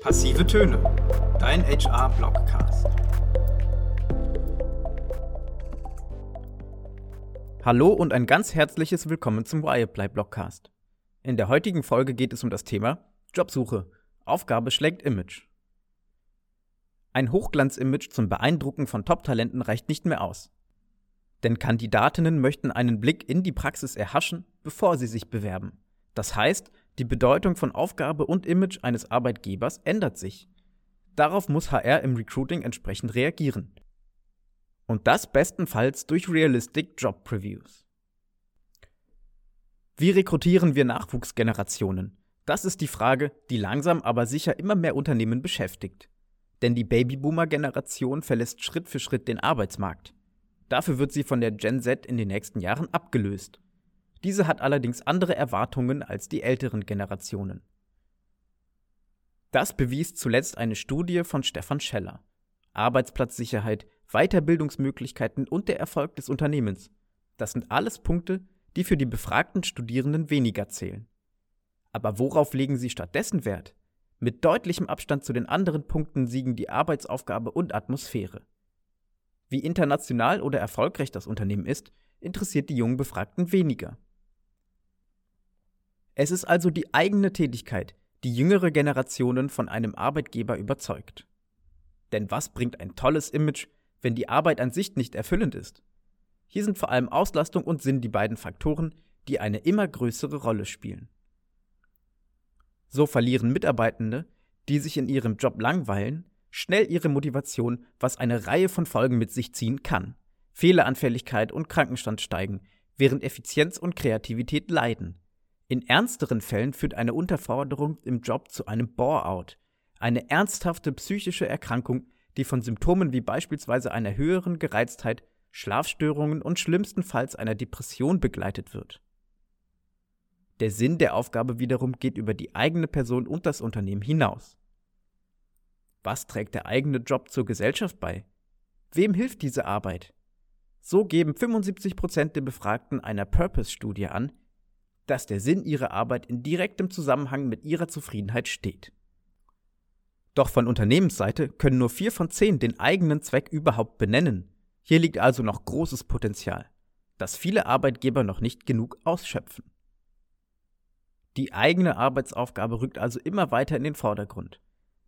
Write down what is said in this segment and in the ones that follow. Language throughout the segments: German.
Passive Töne, dein HR-Blogcast. Hallo und ein ganz herzliches Willkommen zum Wireplay Blogcast. In der heutigen Folge geht es um das Thema Jobsuche. Aufgabe schlägt Image. Ein Hochglanz-Image zum Beeindrucken von Top-Talenten reicht nicht mehr aus. Denn Kandidatinnen möchten einen Blick in die Praxis erhaschen, bevor sie sich bewerben. Das heißt, die Bedeutung von Aufgabe und Image eines Arbeitgebers ändert sich. Darauf muss HR im Recruiting entsprechend reagieren. Und das bestenfalls durch Realistic Job Previews. Wie rekrutieren wir Nachwuchsgenerationen? Das ist die Frage, die langsam aber sicher immer mehr Unternehmen beschäftigt. Denn die Babyboomer-Generation verlässt Schritt für Schritt den Arbeitsmarkt. Dafür wird sie von der Gen Z in den nächsten Jahren abgelöst. Diese hat allerdings andere Erwartungen als die älteren Generationen. Das bewies zuletzt eine Studie von Stefan Scheller. Arbeitsplatzsicherheit, Weiterbildungsmöglichkeiten und der Erfolg des Unternehmens. Das sind alles Punkte, die für die befragten Studierenden weniger zählen. Aber worauf legen sie stattdessen Wert? Mit deutlichem Abstand zu den anderen Punkten siegen die Arbeitsaufgabe und Atmosphäre. Wie international oder erfolgreich das Unternehmen ist, interessiert die jungen Befragten weniger. Es ist also die eigene Tätigkeit, die jüngere Generationen von einem Arbeitgeber überzeugt. Denn was bringt ein tolles Image, wenn die Arbeit an sich nicht erfüllend ist? Hier sind vor allem Auslastung und Sinn die beiden Faktoren, die eine immer größere Rolle spielen. So verlieren Mitarbeitende, die sich in ihrem Job langweilen, schnell ihre Motivation, was eine Reihe von Folgen mit sich ziehen kann. Fehleranfälligkeit und Krankenstand steigen, während Effizienz und Kreativität leiden. In ernsteren Fällen führt eine Unterforderung im Job zu einem Bore-out, eine ernsthafte psychische Erkrankung, die von Symptomen wie beispielsweise einer höheren Gereiztheit, Schlafstörungen und schlimmstenfalls einer Depression begleitet wird. Der Sinn der Aufgabe wiederum geht über die eigene Person und das Unternehmen hinaus. Was trägt der eigene Job zur Gesellschaft bei? Wem hilft diese Arbeit? So geben 75% der Befragten einer Purpose-Studie an, dass der Sinn ihrer Arbeit in direktem Zusammenhang mit ihrer Zufriedenheit steht. Doch von Unternehmensseite können nur vier von zehn den eigenen Zweck überhaupt benennen. Hier liegt also noch großes Potenzial, das viele Arbeitgeber noch nicht genug ausschöpfen. Die eigene Arbeitsaufgabe rückt also immer weiter in den Vordergrund.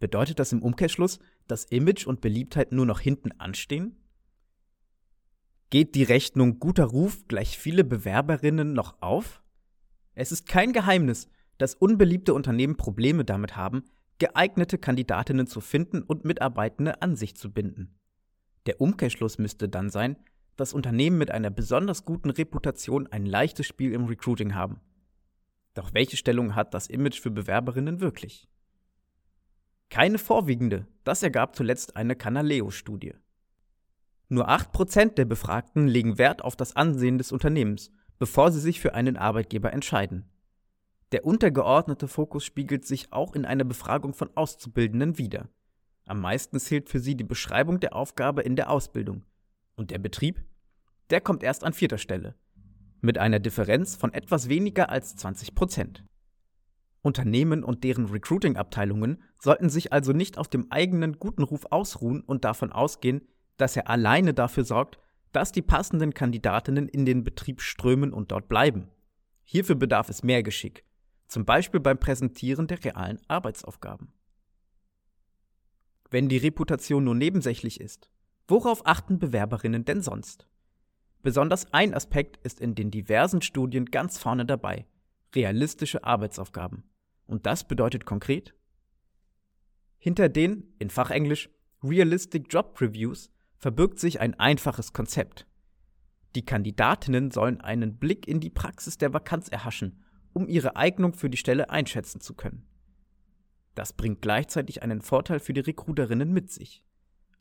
Bedeutet das im Umkehrschluss, dass Image und Beliebtheit nur noch hinten anstehen? Geht die Rechnung guter Ruf gleich viele Bewerberinnen noch auf? Es ist kein Geheimnis, dass unbeliebte Unternehmen Probleme damit haben, geeignete Kandidatinnen zu finden und Mitarbeitende an sich zu binden. Der Umkehrschluss müsste dann sein, dass Unternehmen mit einer besonders guten Reputation ein leichtes Spiel im Recruiting haben. Doch welche Stellung hat das Image für Bewerberinnen wirklich? Keine vorwiegende, das ergab zuletzt eine Canaleo-Studie. Nur 8% der Befragten legen Wert auf das Ansehen des Unternehmens bevor sie sich für einen Arbeitgeber entscheiden. Der untergeordnete Fokus spiegelt sich auch in einer Befragung von Auszubildenden wider. Am meisten zählt für sie die Beschreibung der Aufgabe in der Ausbildung. Und der Betrieb? Der kommt erst an vierter Stelle. Mit einer Differenz von etwas weniger als 20 Prozent. Unternehmen und deren Recruiting-Abteilungen sollten sich also nicht auf dem eigenen guten Ruf ausruhen und davon ausgehen, dass er alleine dafür sorgt, dass die passenden Kandidatinnen in den Betrieb strömen und dort bleiben. Hierfür bedarf es mehr Geschick, zum Beispiel beim Präsentieren der realen Arbeitsaufgaben. Wenn die Reputation nur nebensächlich ist, worauf achten Bewerberinnen denn sonst? Besonders ein Aspekt ist in den diversen Studien ganz vorne dabei, realistische Arbeitsaufgaben. Und das bedeutet konkret, hinter den, in Fachenglisch, Realistic Job Reviews verbirgt sich ein einfaches Konzept. Die Kandidatinnen sollen einen Blick in die Praxis der Vakanz erhaschen, um ihre Eignung für die Stelle einschätzen zu können. Das bringt gleichzeitig einen Vorteil für die Recruiterinnen mit sich.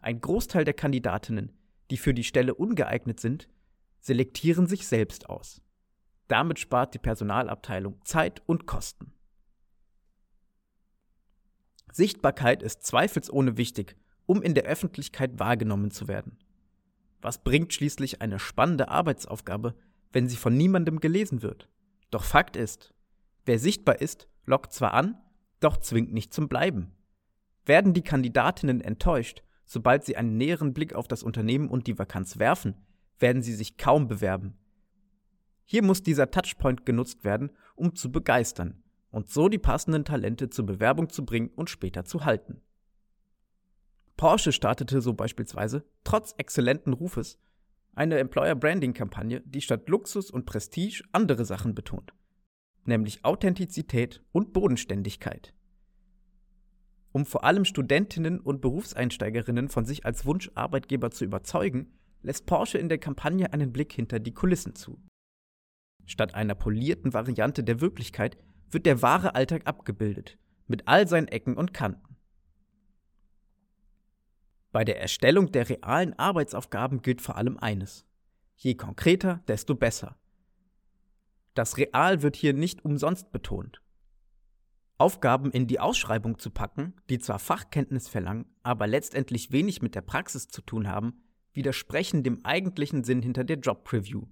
Ein Großteil der Kandidatinnen, die für die Stelle ungeeignet sind, selektieren sich selbst aus. Damit spart die Personalabteilung Zeit und Kosten. Sichtbarkeit ist zweifelsohne wichtig um in der Öffentlichkeit wahrgenommen zu werden. Was bringt schließlich eine spannende Arbeitsaufgabe, wenn sie von niemandem gelesen wird? Doch Fakt ist, wer sichtbar ist, lockt zwar an, doch zwingt nicht zum Bleiben. Werden die Kandidatinnen enttäuscht, sobald sie einen näheren Blick auf das Unternehmen und die Vakanz werfen, werden sie sich kaum bewerben. Hier muss dieser Touchpoint genutzt werden, um zu begeistern und so die passenden Talente zur Bewerbung zu bringen und später zu halten. Porsche startete so beispielsweise, trotz exzellenten Rufes, eine Employer Branding Kampagne, die statt Luxus und Prestige andere Sachen betont, nämlich Authentizität und Bodenständigkeit. Um vor allem Studentinnen und Berufseinsteigerinnen von sich als Wunscharbeitgeber zu überzeugen, lässt Porsche in der Kampagne einen Blick hinter die Kulissen zu. Statt einer polierten Variante der Wirklichkeit wird der wahre Alltag abgebildet, mit all seinen Ecken und Kanten. Bei der Erstellung der realen Arbeitsaufgaben gilt vor allem eines. Je konkreter, desto besser. Das Real wird hier nicht umsonst betont. Aufgaben in die Ausschreibung zu packen, die zwar Fachkenntnis verlangen, aber letztendlich wenig mit der Praxis zu tun haben, widersprechen dem eigentlichen Sinn hinter der Job Preview.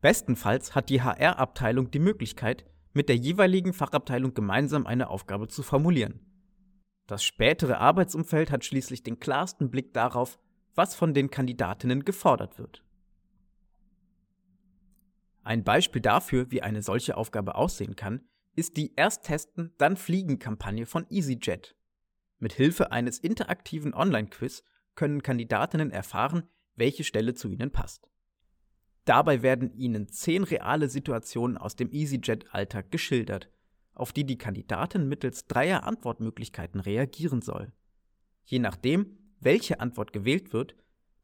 Bestenfalls hat die HR-Abteilung die Möglichkeit, mit der jeweiligen Fachabteilung gemeinsam eine Aufgabe zu formulieren. Das spätere Arbeitsumfeld hat schließlich den klarsten Blick darauf, was von den Kandidatinnen gefordert wird. Ein Beispiel dafür, wie eine solche Aufgabe aussehen kann, ist die Erst testen, dann fliegen Kampagne von EasyJet. Mit Hilfe eines interaktiven Online-Quiz können Kandidatinnen erfahren, welche Stelle zu ihnen passt. Dabei werden ihnen zehn reale Situationen aus dem EasyJet-Alltag geschildert, auf die die Kandidatin mittels dreier Antwortmöglichkeiten reagieren soll. Je nachdem, welche Antwort gewählt wird,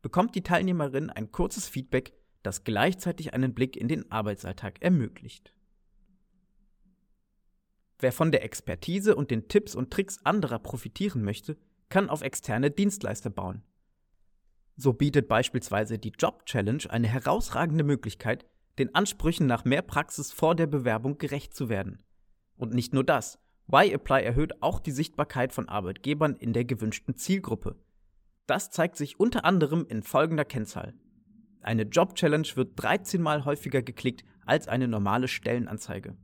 bekommt die Teilnehmerin ein kurzes Feedback, das gleichzeitig einen Blick in den Arbeitsalltag ermöglicht. Wer von der Expertise und den Tipps und Tricks anderer profitieren möchte, kann auf externe Dienstleister bauen. So bietet beispielsweise die Job Challenge eine herausragende Möglichkeit, den Ansprüchen nach mehr Praxis vor der Bewerbung gerecht zu werden. Und nicht nur das, Y-Apply erhöht auch die Sichtbarkeit von Arbeitgebern in der gewünschten Zielgruppe. Das zeigt sich unter anderem in folgender Kennzahl. Eine Job Challenge wird 13 mal häufiger geklickt als eine normale Stellenanzeige.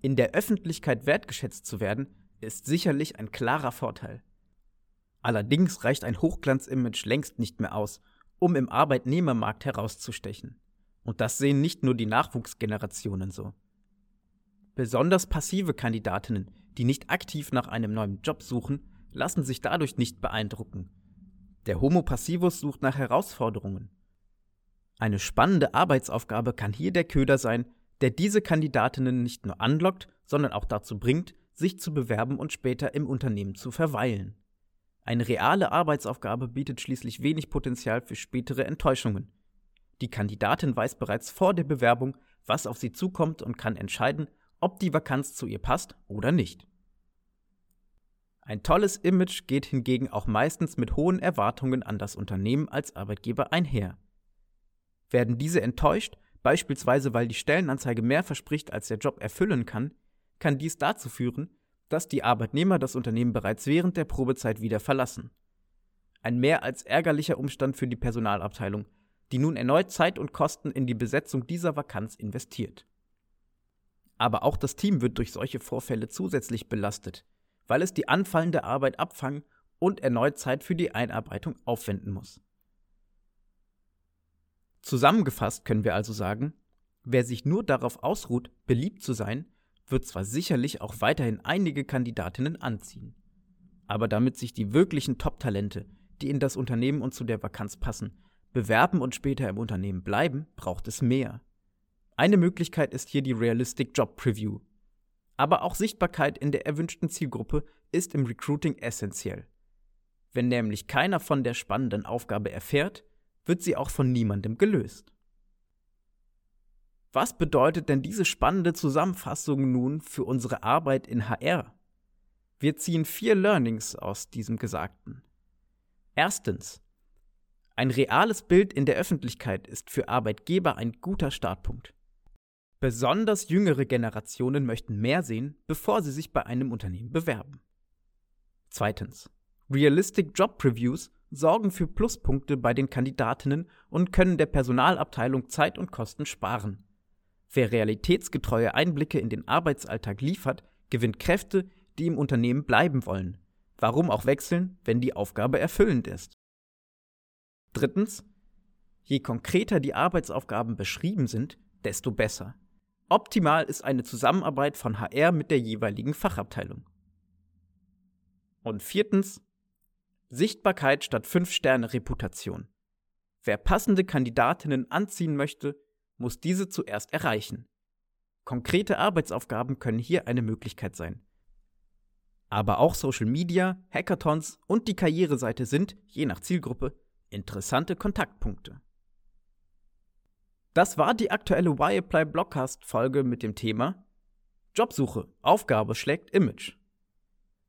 In der Öffentlichkeit wertgeschätzt zu werden, ist sicherlich ein klarer Vorteil. Allerdings reicht ein Hochglanzimage längst nicht mehr aus, um im Arbeitnehmermarkt herauszustechen. Und das sehen nicht nur die Nachwuchsgenerationen so. Besonders passive Kandidatinnen, die nicht aktiv nach einem neuen Job suchen, lassen sich dadurch nicht beeindrucken. Der Homo passivus sucht nach Herausforderungen. Eine spannende Arbeitsaufgabe kann hier der Köder sein, der diese Kandidatinnen nicht nur anlockt, sondern auch dazu bringt, sich zu bewerben und später im Unternehmen zu verweilen. Eine reale Arbeitsaufgabe bietet schließlich wenig Potenzial für spätere Enttäuschungen. Die Kandidatin weiß bereits vor der Bewerbung, was auf sie zukommt und kann entscheiden, ob die Vakanz zu ihr passt oder nicht. Ein tolles Image geht hingegen auch meistens mit hohen Erwartungen an das Unternehmen als Arbeitgeber einher. Werden diese enttäuscht, beispielsweise weil die Stellenanzeige mehr verspricht, als der Job erfüllen kann, kann dies dazu führen, dass die Arbeitnehmer das Unternehmen bereits während der Probezeit wieder verlassen. Ein mehr als ärgerlicher Umstand für die Personalabteilung, die nun erneut Zeit und Kosten in die Besetzung dieser Vakanz investiert. Aber auch das Team wird durch solche Vorfälle zusätzlich belastet, weil es die anfallende Arbeit abfangen und erneut Zeit für die Einarbeitung aufwenden muss. Zusammengefasst können wir also sagen, wer sich nur darauf ausruht, beliebt zu sein, wird zwar sicherlich auch weiterhin einige Kandidatinnen anziehen. Aber damit sich die wirklichen Top-Talente, die in das Unternehmen und zu der Vakanz passen, bewerben und später im Unternehmen bleiben, braucht es mehr. Eine Möglichkeit ist hier die Realistic Job Preview. Aber auch Sichtbarkeit in der erwünschten Zielgruppe ist im Recruiting essentiell. Wenn nämlich keiner von der spannenden Aufgabe erfährt, wird sie auch von niemandem gelöst. Was bedeutet denn diese spannende Zusammenfassung nun für unsere Arbeit in HR? Wir ziehen vier Learnings aus diesem Gesagten. Erstens. Ein reales Bild in der Öffentlichkeit ist für Arbeitgeber ein guter Startpunkt. Besonders jüngere Generationen möchten mehr sehen, bevor sie sich bei einem Unternehmen bewerben. Zweitens. Realistic Job Previews sorgen für Pluspunkte bei den Kandidatinnen und können der Personalabteilung Zeit und Kosten sparen. Wer realitätsgetreue Einblicke in den Arbeitsalltag liefert, gewinnt Kräfte, die im Unternehmen bleiben wollen. Warum auch wechseln, wenn die Aufgabe erfüllend ist? Drittens, je konkreter die Arbeitsaufgaben beschrieben sind, desto besser. Optimal ist eine Zusammenarbeit von HR mit der jeweiligen Fachabteilung. Und viertens, Sichtbarkeit statt 5-Sterne-Reputation. Wer passende Kandidatinnen anziehen möchte, muss diese zuerst erreichen. Konkrete Arbeitsaufgaben können hier eine Möglichkeit sein. Aber auch Social Media, Hackathons und die Karriereseite sind, je nach Zielgruppe, interessante Kontaktpunkte. Das war die aktuelle Y-Apply Blogcast Folge mit dem Thema Jobsuche, Aufgabe schlägt Image.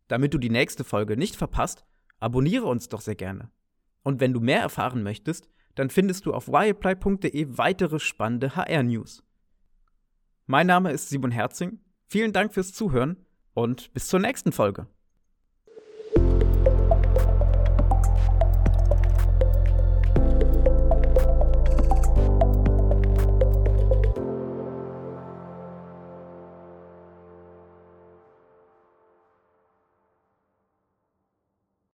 Damit du die nächste Folge nicht verpasst, abonniere uns doch sehr gerne. Und wenn du mehr erfahren möchtest, dann findest du auf yapply.de weitere spannende HR-News. Mein Name ist Simon Herzing, vielen Dank fürs Zuhören und bis zur nächsten Folge.